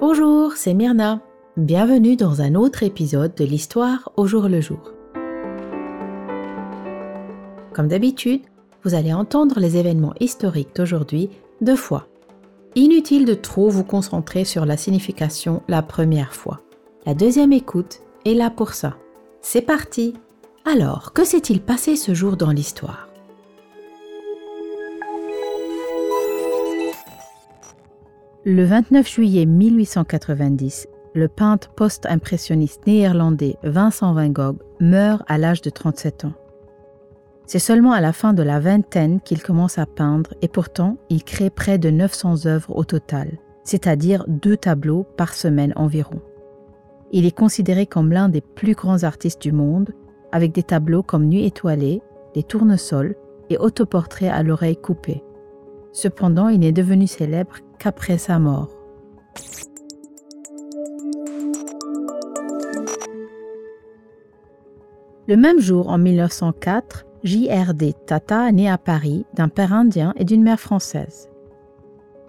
Bonjour, c'est Myrna. Bienvenue dans un autre épisode de l'histoire au jour le jour. Comme d'habitude, vous allez entendre les événements historiques d'aujourd'hui deux fois. Inutile de trop vous concentrer sur la signification la première fois. La deuxième écoute est là pour ça. C'est parti Alors, que s'est-il passé ce jour dans l'histoire? Le 29 juillet 1890, le peintre post-impressionniste néerlandais Vincent Van Gogh meurt à l'âge de 37 ans. C'est seulement à la fin de la vingtaine qu'il commence à peindre et pourtant il crée près de 900 œuvres au total, c'est-à-dire deux tableaux par semaine environ. Il est considéré comme l'un des plus grands artistes du monde, avec des tableaux comme Nuit étoilée, Les tournesols et Autoportrait à l'oreille coupée. Cependant, il n'est devenu célèbre qu'après sa mort. Le même jour, en 1904, J.R.D. Tata né à Paris d'un père indien et d'une mère française.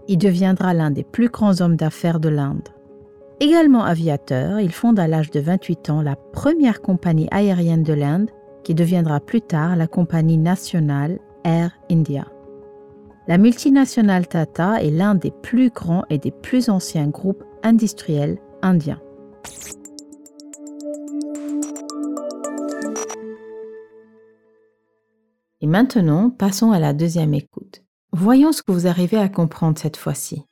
Il deviendra l'un des plus grands hommes d'affaires de l'Inde. Également aviateur, il fonde à l'âge de 28 ans la première compagnie aérienne de l'Inde qui deviendra plus tard la compagnie nationale Air India. La multinationale Tata est l'un des plus grands et des plus anciens groupes industriels indiens. Maintenant, passons à la deuxième écoute. Voyons ce que vous arrivez à comprendre cette fois-ci.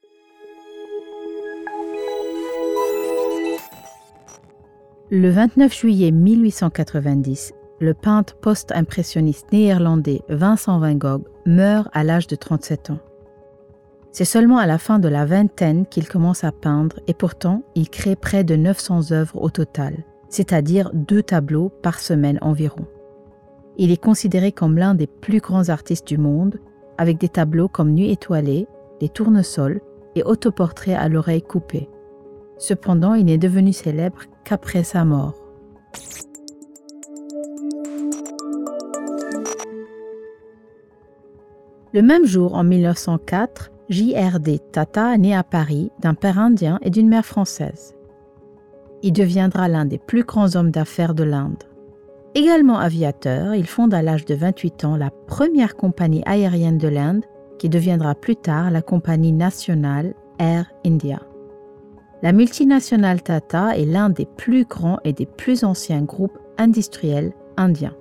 Le 29 juillet 1890, le peintre post-impressionniste néerlandais Vincent Van Gogh meurt à l'âge de 37 ans. C'est seulement à la fin de la vingtaine qu'il commence à peindre et pourtant il crée près de 900 œuvres au total, c'est-à-dire deux tableaux par semaine environ. Il est considéré comme l'un des plus grands artistes du monde, avec des tableaux comme Nuit étoilée, Les tournesols et Autoportrait à l'oreille coupée. Cependant, il n'est devenu célèbre qu'après sa mort. Le même jour, en 1904, J.R.D. Tata naît à Paris d'un père indien et d'une mère française. Il deviendra l'un des plus grands hommes d'affaires de l'Inde. Également aviateur, il fonde à l'âge de 28 ans la première compagnie aérienne de l'Inde qui deviendra plus tard la compagnie nationale Air India. La multinationale Tata est l'un des plus grands et des plus anciens groupes industriels indiens.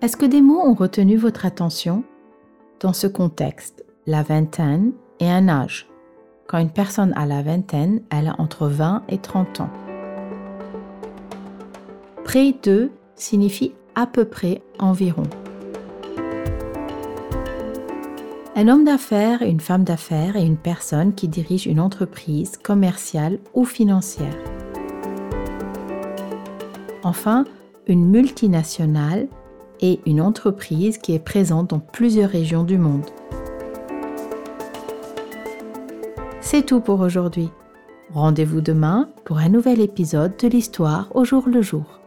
Est-ce que des mots ont retenu votre attention? Dans ce contexte, la vingtaine est un âge. Quand une personne a la vingtaine, elle a entre 20 et 30 ans. Près de signifie à peu près environ. Un homme d'affaires, une femme d'affaires et une personne qui dirige une entreprise commerciale ou financière. Enfin, une multinationale et une entreprise qui est présente dans plusieurs régions du monde. C'est tout pour aujourd'hui. Rendez-vous demain pour un nouvel épisode de l'histoire au jour le jour.